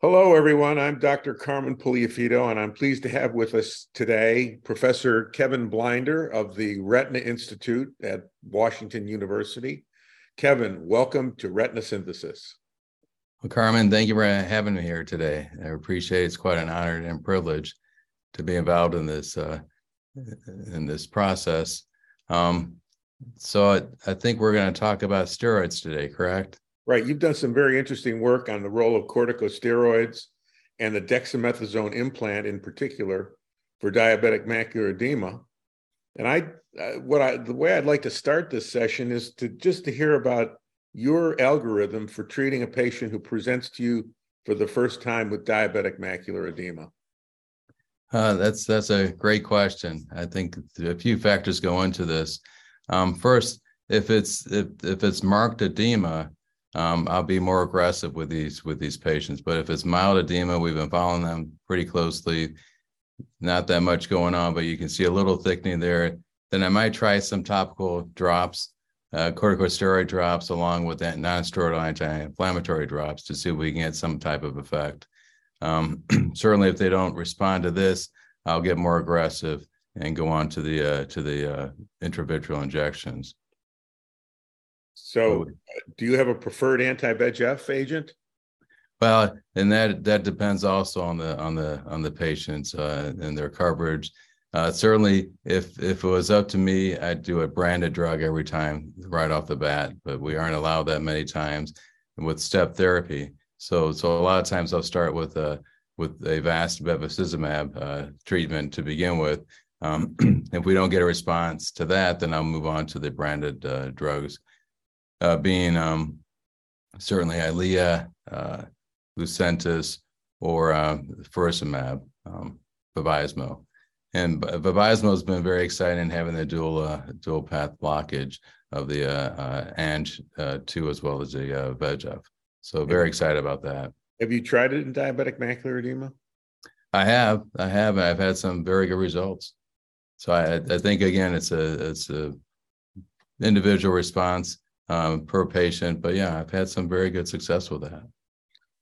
Hello, everyone. I'm Dr. Carmen Puliafito, and I'm pleased to have with us today Professor Kevin Blinder of the Retina Institute at Washington University. Kevin, welcome to Retina Synthesis. Well, Carmen, thank you for having me here today. I appreciate it. It's quite an honor and privilege to be involved in this uh, in this process. Um, so I, I think we're going to talk about steroids today, correct? Right. You've done some very interesting work on the role of corticosteroids and the dexamethasone implant in particular for diabetic macular edema. And I, uh, what I, the way I'd like to start this session is to just to hear about your algorithm for treating a patient who presents to you for the first time with diabetic macular edema. Uh, that's that's a great question. I think a few factors go into this. Um, first, if it's if, if it's marked edema, um, I'll be more aggressive with these with these patients. But if it's mild edema, we've been following them pretty closely. Not that much going on, but you can see a little thickening there. Then I might try some topical drops, uh, corticosteroid drops, along with that non-steroidal anti-inflammatory drops to see if we can get some type of effect. Um, certainly, if they don't respond to this, I'll get more aggressive and go on to the uh, to the uh, intravitreal injections. So, do you have a preferred anti-VEGF agent? Well, and that that depends also on the on the on the patients uh, and their coverage. Uh, certainly, if if it was up to me, I'd do a branded drug every time right off the bat. But we aren't allowed that many times with step therapy. So so a lot of times I'll start with a with a vast bevacizumab uh, treatment to begin with. Um, if we don't get a response to that, then I'll move on to the branded uh, drugs uh, being um, certainly Eylea, uh, Lucentis, or uh, faricimab, um, Vabysmo. And Vabysmo has been very exciting having the dual uh, dual path blockage of the uh, uh, Ang2 uh, as well as the uh, VEGF. So very excited about that. Have you tried it in diabetic macular edema? I have, I have, I've had some very good results. So I, I think again, it's a it's a individual response um, per patient. But yeah, I've had some very good success with that.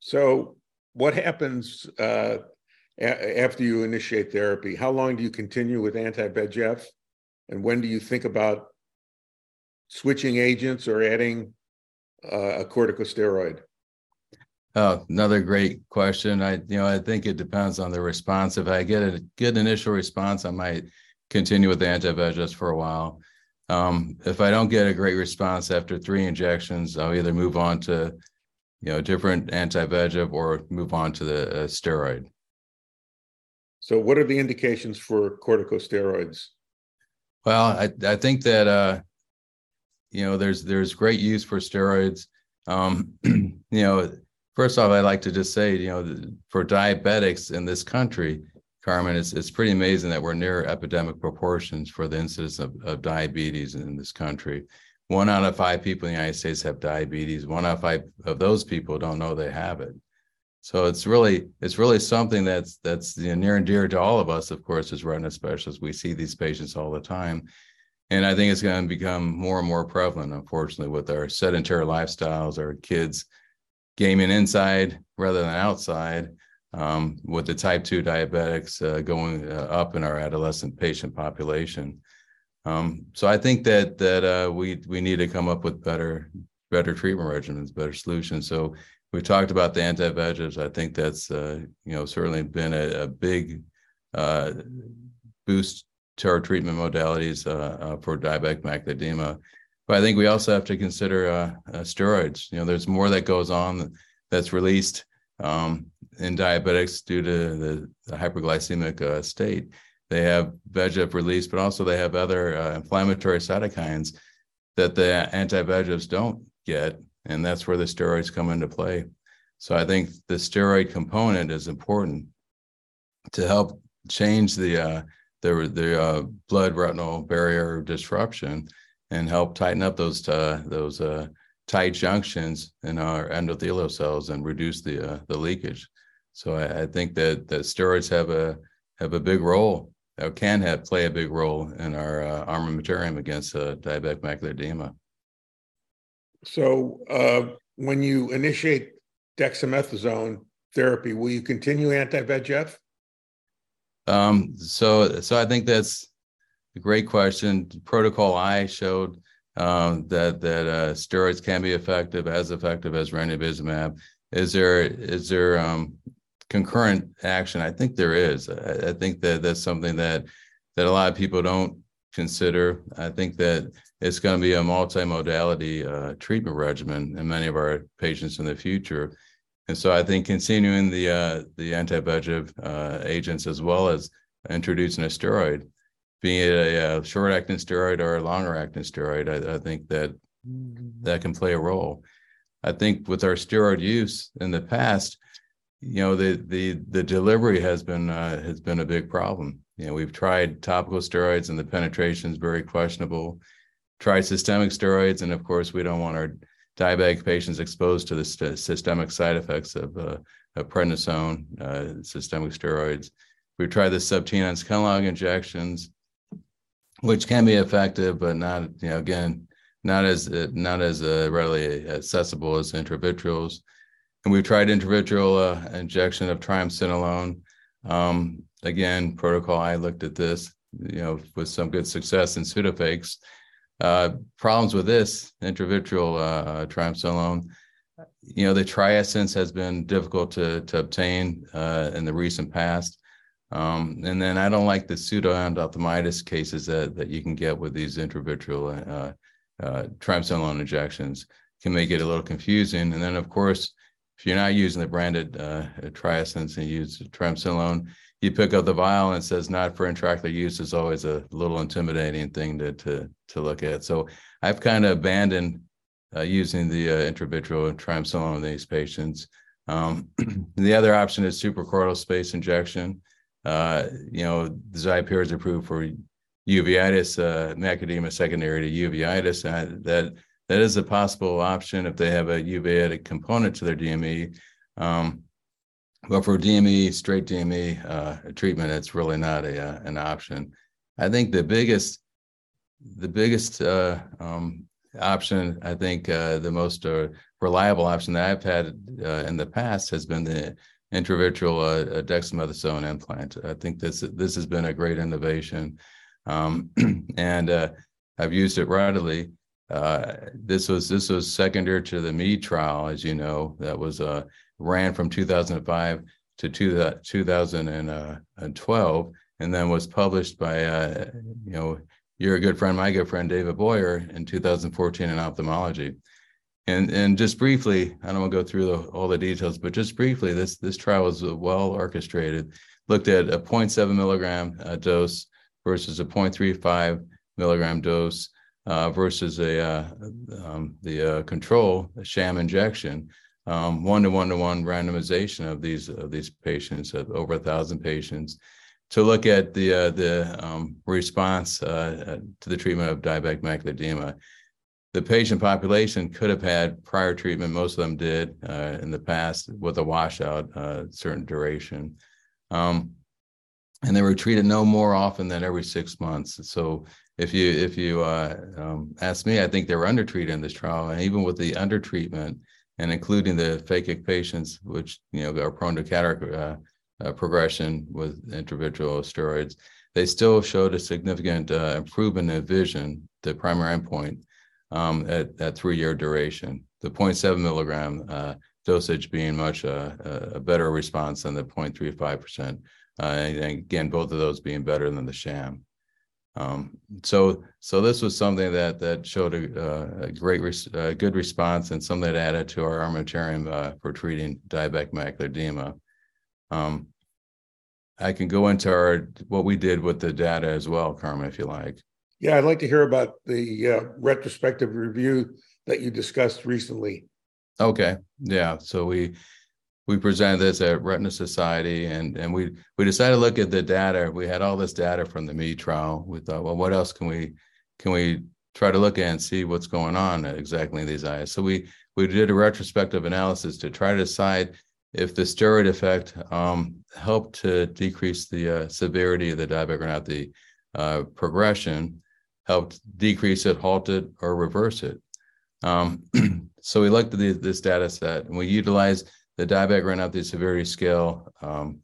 So, what happens uh, a- after you initiate therapy? How long do you continue with anti VEGF? And when do you think about switching agents or adding uh, a corticosteroid? Oh, another great question. I, you know, I think it depends on the response. If I get a good initial response, I might continue with the anti-VEGF for a while. Um, if I don't get a great response after three injections, I'll either move on to, you know, different anti-VEGF or move on to the uh, steroid. So, what are the indications for corticosteroids? Well, I I think that uh, you know there's there's great use for steroids. Um, you know, first off, I'd like to just say, you know, for diabetics in this country, Carmen, it's, it's pretty amazing that we're near epidemic proportions for the incidence of, of diabetes in this country. One out of five people in the United States have diabetes. One out of five of those people don't know they have it. So it's really it's really something that's that's you know, near and dear to all of us, of course, as retina specialists. We see these patients all the time. And I think it's going to become more and more prevalent, unfortunately, with our sedentary lifestyles, our kids gaming inside rather than outside um, with the type 2 diabetics uh, going uh, up in our adolescent patient population. Um, so I think that that uh, we we need to come up with better better treatment regimens, better solutions. So we talked about the anti-VEGFs. I think that's uh, you know certainly been a, a big uh, boost to our treatment modalities uh, for diabetic macular edema. But I think we also have to consider steroids. You know, there's more that goes on that's released um, in diabetics due to the, the hyperglycemic uh, state. They have VEGF release, but also they have other uh, inflammatory cytokines that the anti-VEGFs don't get, and that's where the steroids come into play. So I think the steroid component is important to help change the uh, the the uh, blood retinal barrier disruption and help tighten up those uh, those uh, tight junctions in our endothelial cells and reduce the uh, the leakage. So I, I, think that that steroids have a have a big role or can have play a big role in our uh, armamentarium against uh, diabetic macular edema. So uh, when you initiate dexamethasone therapy. Will you continue anti-VEGF? Um, so, so I think that's a great question. Protocol I showed um, that that uh, steroids can be effective, as effective as ranibizumab. Is there is there um, concurrent action? I think there is. I, I, think that that's something that that a lot of people don't consider. I think that it's going to be a multimodality uh, treatment regimen in many of our patients in the future. And so I think continuing the uh, the anti-VEGF uh, agents as well as introducing a steroid, being it a, a short-acting steroid or a longer-acting steroid, I, I, think that that can play a role. I think with our steroid use in the past, you know, the the the delivery has been uh, has been a big problem. You know, we've tried topical steroids and the penetration is very questionable. Tried systemic steroids, and of course, we don't want our diabetic patients exposed to the st- systemic side effects of, uh, of prednisone, uh, systemic steroids. We've tried the subtenon Kenalog injections, which can be effective, but not, you know, again, not as not as uh, readily accessible as intravitreals. And we've tried intravitreal uh, injection of triamcinolone. Um, again, protocol I looked at this, you know, with some good success in pseudophakic uh, problems with this intravitreal uh, triamcinolone, you know, the TRIESENCE has been difficult to, to obtain uh, in the recent past. Um, and then I don't like the pseudo-endophthalmitis cases that, that you can get with these intravitreal uh, uh, triamcinolone injections. Can make it a little confusing. And then, of course, if you're not using the branded uh, and use triamcinolone, you pick up the vial and it says not for intraocular use is always a little intimidating thing to to to look at. So I've kind of abandoned uh, using the uh, intravitreal triamcinolone in these patients. Um, the other option is suprachoroidal space injection. Uh, you know, Xipere is approved for uveitis, uh, macular secondary to uveitis, and that that is a possible option if they have a uveitic component to their DME. Um, but for DME, straight DME uh, treatment, it's really not a uh, an option. I think the biggest the biggest uh, um, option, I think uh, the most uh, reliable option that I've had uh, in the past has been the intravitreal uh, uh, dexamethasone implant. I think this this has been a great innovation, um, and uh, I've used it readily. this was this was secondary to the MEAD trial, as you know, that was ran from 2005 to 2012, and then was published by, uh, you know, your good friend, my good friend, David Boyer in 2014 in ophthalmology. And, and just briefly, I don't want to go through the, all the details, but just briefly, this, this trial was well orchestrated, looked at a 0.7 milligram uh, dose versus a 0.35 milligram dose uh, versus a uh, um, the uh, control a sham injection. Um, one-to-one-to-one randomization of these of these patients, of over a thousand patients, to look at the uh, the um, response uh, uh, to the treatment of diabetic macular edema. The patient population could have had prior treatment. Most of them did uh, in the past with a washout, uh, certain duration, um, and they were treated no more often than every six months. So if you if you uh, um, ask me, I think they were undertreated in this trial, and even with the undertreatment, and including the phakic patients, which you know are prone to cataract uh, uh, progression with intravitreal steroids, they still showed a significant uh, improvement in vision, the primary endpoint, um, at, at three-year duration. The 0.7 milligram uh, dosage being much uh, a better response than the 0.35%. Uh, and again, both of those being better than the sham. Um, so, so this was something that that showed a, a great, res- a good response and something that added to our armamentarium uh, for treating diabetic macular edema. Um, I can go into our what we did with the data as well, Carmen, if you like. Yeah, I'd like to hear about the uh, retrospective review that you discussed recently. Okay, yeah. So we we presented this at Retina Society, and and we we decided to look at the data. We had all this data from the MEAD trial. We thought, well, what else can we can we try to look at and see what's going on exactly in these eyes? So we we did a retrospective analysis to try to decide if the steroid effect um, helped to decrease the uh, severity of the diabetic retinopathy uh, progression, helped decrease it, halt it, or reverse it. Um, so we looked at the, this data set and we utilized the diabetic retinopathy severity scale um,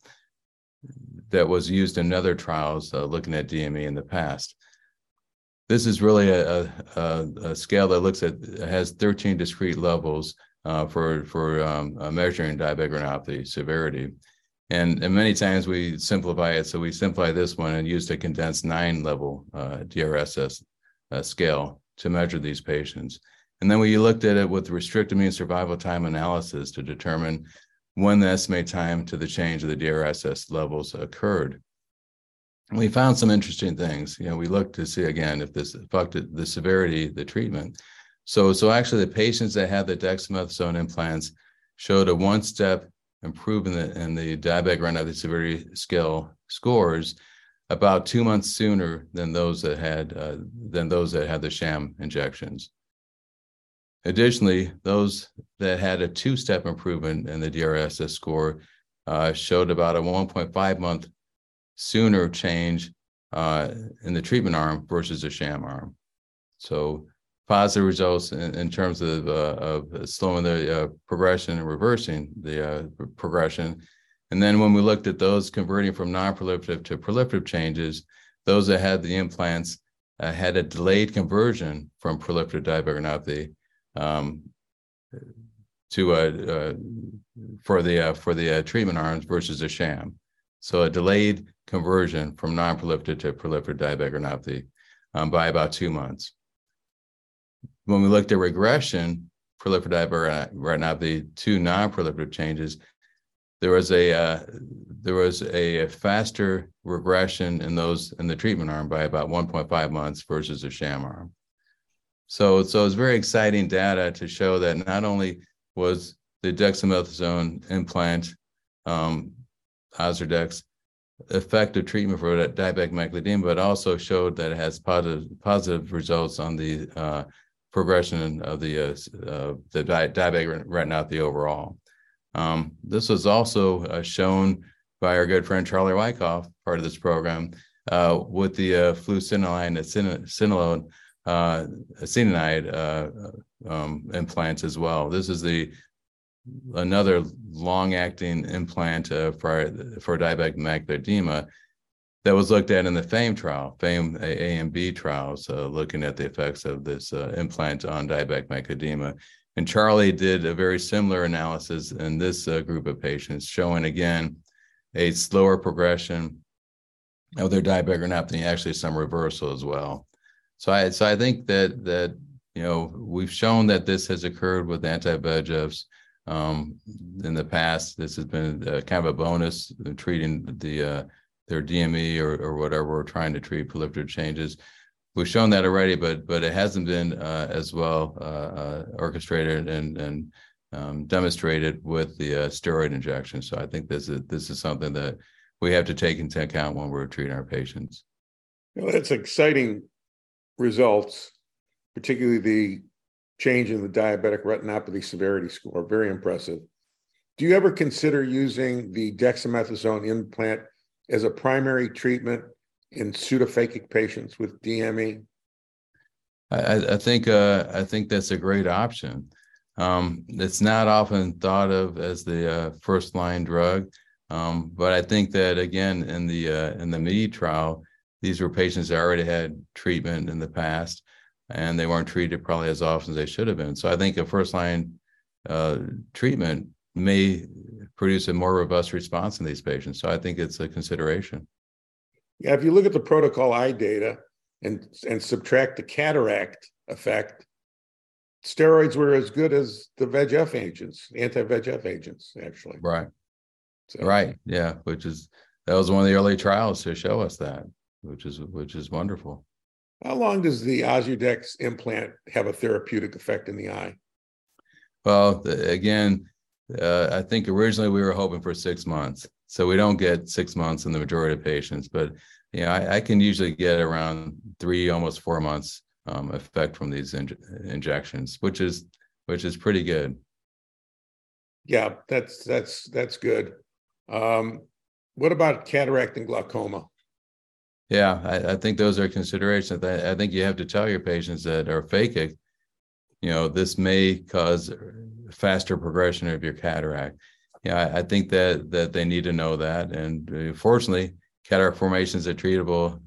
that was used in other trials uh, looking at DME in the past. This is really a, a, a, scale that looks at has 13 discrete levels uh, for for um, uh, measuring diabetic retinopathy severity. And, and many times we simplify it. So we simplify this one and use a condensed nine level uh, DRSS uh, scale to measure these patients. And then we looked at it with restricted mean survival time analysis to determine when the estimated time to the change of the DRSS levels occurred. We found some interesting things. You know, we looked to see again if this affected the severity, the treatment. So, so actually, the patients that had the dexamethasone implants showed a one-step improvement in the, in the diabetic retinopathy severity scale scores about two months sooner than those that had uh, than those that had the sham injections. Additionally, those that had a two-step improvement in the DRSS score uh, showed about a 1.5 month sooner change uh, in the treatment arm versus the sham arm. So positive results in, in terms of, uh, of slowing the uh, progression and reversing the uh, progression. And then when we looked at those converting from non-proliferative to proliferative changes, those that had the implants uh, had a delayed conversion from proliferative diabetic um, to uh, uh, for the for the treatment arms versus a sham. So a delayed conversion from non-proliferative to proliferative diabetic um, by about two months when we looked at regression, proliferative retinopathy to non-proliferative changes, there was a uh, there was a faster regression in those in the treatment arm by about 1.5 months versus the sham arm. So so it's very exciting data to show that not only was the dexamethasone implant um, Ozurdex effective treatment for diabetic macular edema, but also showed that it has positive positive results on the uh, progression of the uh, uh, the diabetic retinopathy overall. Um, this was also uh, shown by our good friend Charlie Wykoff, part of this program, uh, with the uh, fluocinolone cinolone uh, acetonide uh, um, implants as well. This is the another long-acting implant uh, for for diabetic macular edema that was looked at in the FAME trial, FAME A and B trials, uh, looking at the effects of this uh, implant on diabetic macular. And Charlie did a very similar analysis in this uh, group of patients, showing again a slower progression of their diabetic retinopathy, actually some reversal as well. So I so I think that that you know we've shown that this has occurred with anti-VEGFs um, in the past. This has been uh, kind of a bonus in treating the uh, their DME or, or whatever we're trying to treat proliferative changes. We've shown that already, but but it hasn't been uh, as well uh, uh, orchestrated and and um, demonstrated with the uh, steroid injection. So I think this is this is something that we have to take into account when we're treating our patients. Well, that's exciting results, particularly the change in the diabetic retinopathy severity score. Very impressive. Do you ever consider using the dexamethasone implant as a primary treatment in pseudophakic patients with DME? I, I think uh, I think that's a great option. Um, it's not often thought of as the uh, first line drug, um, but I think that again in the uh, in the MEAD trial, these were patients that already had treatment in the past, and they weren't treated probably as often as they should have been. So I think a first line uh, treatment may produce a more robust response in these patients. So I think it's a consideration. Yeah, if you look at the protocol I data and and subtract the cataract effect, steroids were as good as the VEGF agents, anti-VEGF agents, actually. Right. So, right. Yeah. Which is that was one of the early trials to show us that, which is which is wonderful. How long does the Ozurdex implant have a therapeutic effect in the eye? Well, again, uh, I think originally we were hoping for six months. So we don't get six months in the majority of patients, but you know, I, I can usually get around three, almost four months um, effect from these in- injections, which is which is pretty good. Yeah, that's that's that's good. Um, what about cataract and glaucoma? Yeah, I, I think those are considerations. I, I think you have to tell your patients that are phakic, you know, this may cause faster progression of your cataract. yeah, I, I think that that they need to know that. And uh, fortunately, cataract formation is a treatable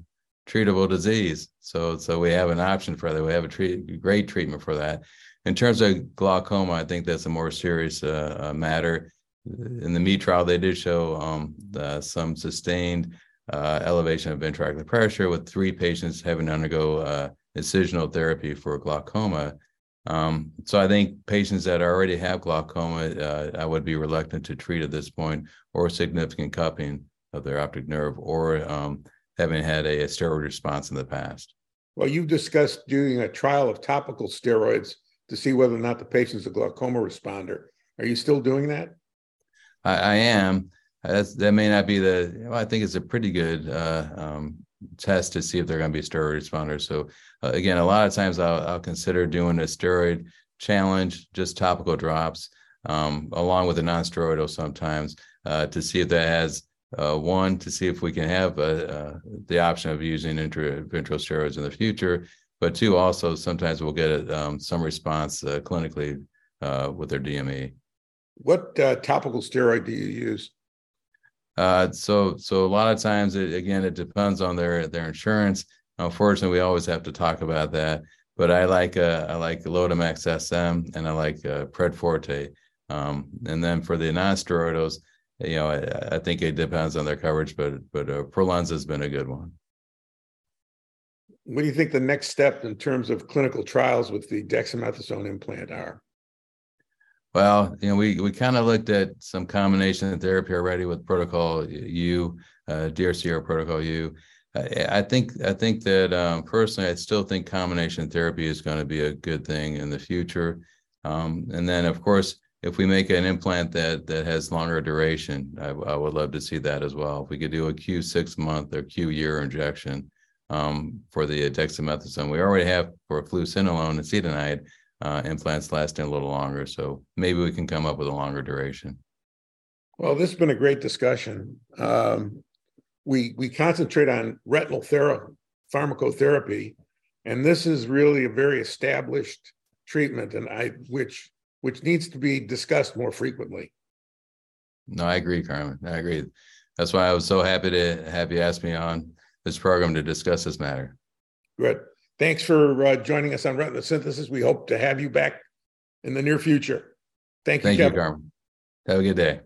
treatable disease. So so we have an option for that. We have a treat, great treatment for that. In terms of glaucoma, I think that's a more serious uh, uh matter. In the MEAD trial, they did show um, uh, some sustained uh, elevation of intraocular pressure with three patients having to undergo uh, incisional therapy for glaucoma. Um, so I think patients that already have glaucoma, uh, I would be reluctant to treat at this point, or significant cupping of their optic nerve, or um, having had a, a, steroid response in the past. Well, you've discussed doing a trial of topical steroids to see whether or not the patient's a glaucoma responder. Are you still doing that? I, I am. That's, that may not be the. Well, I think it's a pretty good uh, um, test to see if they're going to be steroid responders. So uh, again, a lot of times I'll, I'll, consider doing a steroid challenge, just topical drops, um, along with a non-steroidal sometimes uh, to see if that has uh, one to see if we can have uh, uh, the option of using intravitreal steroids in the future, but two also sometimes we'll get um, some response uh, clinically with their DME. What topical steroid do you use? Uh, so so a lot of times it, again it depends on their their insurance. Unfortunately, we always have to talk about that. But I like uh, I like Lotemax SM and I like uh, Pred Forte. Um, and then for the non-steroidals, you know, I, I, think it depends on their coverage, but but uh, has been a good one. What do you think the next step in terms of clinical trials with the dexamethasone implant are? Well, you know, we we kind of looked at some combination therapy already with Protocol U, uh, DRCR Protocol U. I, I think I think that um, personally, I still think combination therapy is going to be a good thing in the future. Um, and then, of course, if we make an implant that that has longer duration, I, I, would love to see that as well. If we could do a Q six month or Q year injection um, for the dexamethasone, we already have for fluocinolone and acetonide uh, implants lasting a little longer. So maybe we can come up with a longer duration. Well, this has been a great discussion. Um, we we concentrate on retinal therapy, pharmacotherapy, and this is really a very established treatment, and I which which needs to be discussed more frequently. No, I agree, Carmen. I agree. That's why I was so happy to have you ask me on this program to discuss this matter. Good. Thanks for uh, joining us on Retina Synthesis. We hope to have you back in the near future. Thank you, Thank Kevin. you, Carmen. Have a good day.